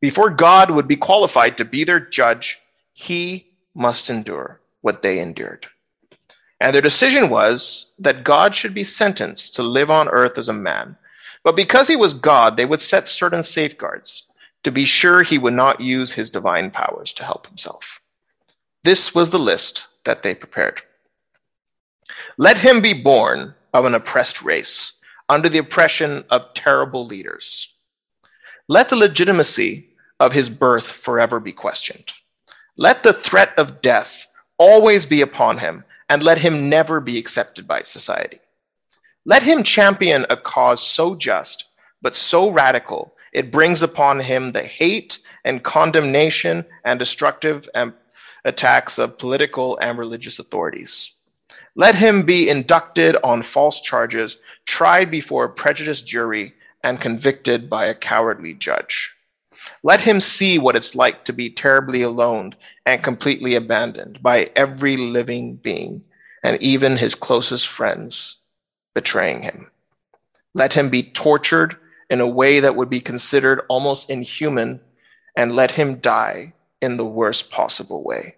Before God would be qualified to be their judge, he must endure what they endured. And their decision was that God should be sentenced to live on earth as a man. But because he was God, they would set certain safeguards to be sure he would not use his divine powers to help himself. This was the list that they prepared. Let him be born of an oppressed race, under the oppression of terrible leaders. Let the legitimacy of his birth forever be questioned. Let the threat of death always be upon him, and let him never be accepted by society. Let him champion a cause so just, but so radical, it brings upon him the hate and condemnation and destructive attacks of political and religious authorities. Let him be inducted on false charges, tried before a prejudiced jury, and convicted by a cowardly judge. Let him see what it's like to be terribly alone and completely abandoned by every living being, and even his closest friends betraying him. Let him be tortured in a way that would be considered almost inhuman, and let him die in the worst possible way.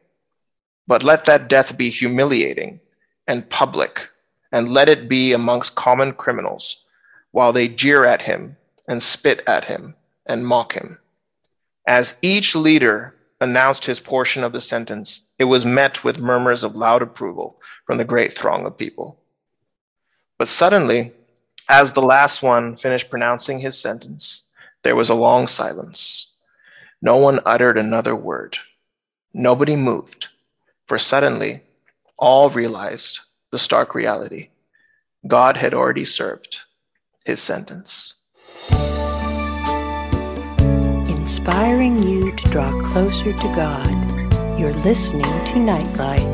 But let that death be humiliating and public, and let it be amongst common criminals, while they jeer at him and spit at him and mock him. As each leader announced his portion of the sentence, it was met with murmurs of loud approval from the great throng of people. But suddenly, as the last one finished pronouncing his sentence, there was a long silence. No one uttered another word. Nobody moved, for suddenly all realized the stark reality. God had already served his sentence. Inspiring you to draw closer to God, you're listening to Nightlight.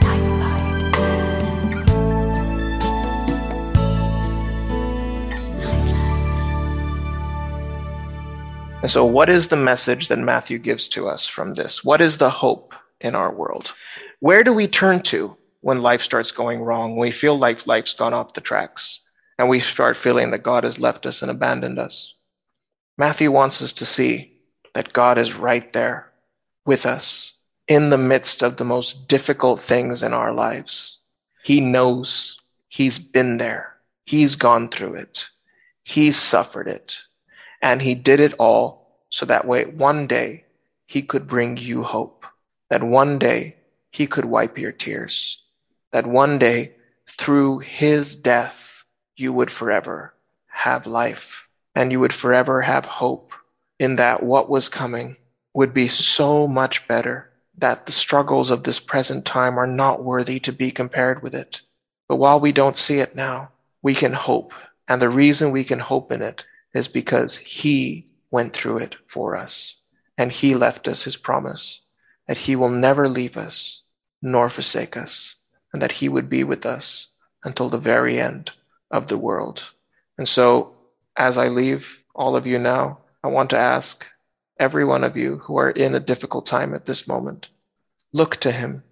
Nightlight. And so, what is the message that Matthew gives to us from this? What is the hope in our world? Where do we turn to when life starts going wrong? We feel like life's gone off the tracks and we start feeling that God has left us and abandoned us. Matthew wants us to see that God is right there with us in the midst of the most difficult things in our lives. He knows He's been there. He's gone through it. He's suffered it. And He did it all so that way one day He could bring you hope. That one day he could wipe your tears. That one day, through his death, you would forever have life and you would forever have hope in that what was coming would be so much better that the struggles of this present time are not worthy to be compared with it. But while we don't see it now, we can hope. And the reason we can hope in it is because He went through it for us. And He left us His promise that He will never leave us nor forsake us, and that He would be with us until the very end of the world. And so, as I leave all of you now, I want to ask every one of you who are in a difficult time at this moment, look to Him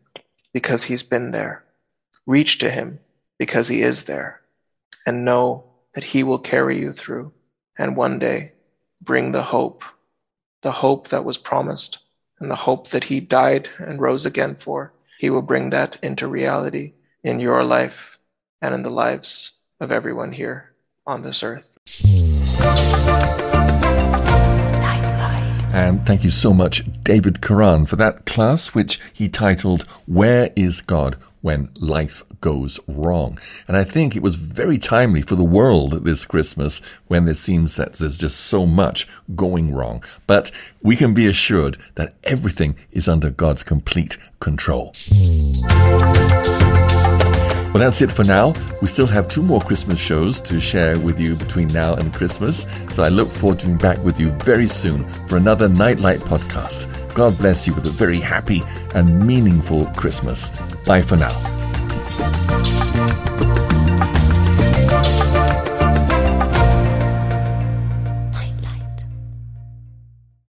because He's been there. Reach to Him because He is there. And know that He will carry you through and one day bring the hope, the hope that was promised and the hope that He died and rose again for. He will bring that into reality in your life and in the lives of everyone here on this earth. And thank you so much, David Kiran, for that class, which he titled, Where is God When Life Goes Wrong? And I think it was very timely for the world this Christmas when there seems that there's just so much going wrong. But we can be assured that everything is under God's complete control. Well, that's it for now. We still have two more Christmas shows to share with you between now and Christmas, so I look forward to being back with you very soon for another Nightlight podcast. God bless you with a very happy and meaningful Christmas. Bye for now.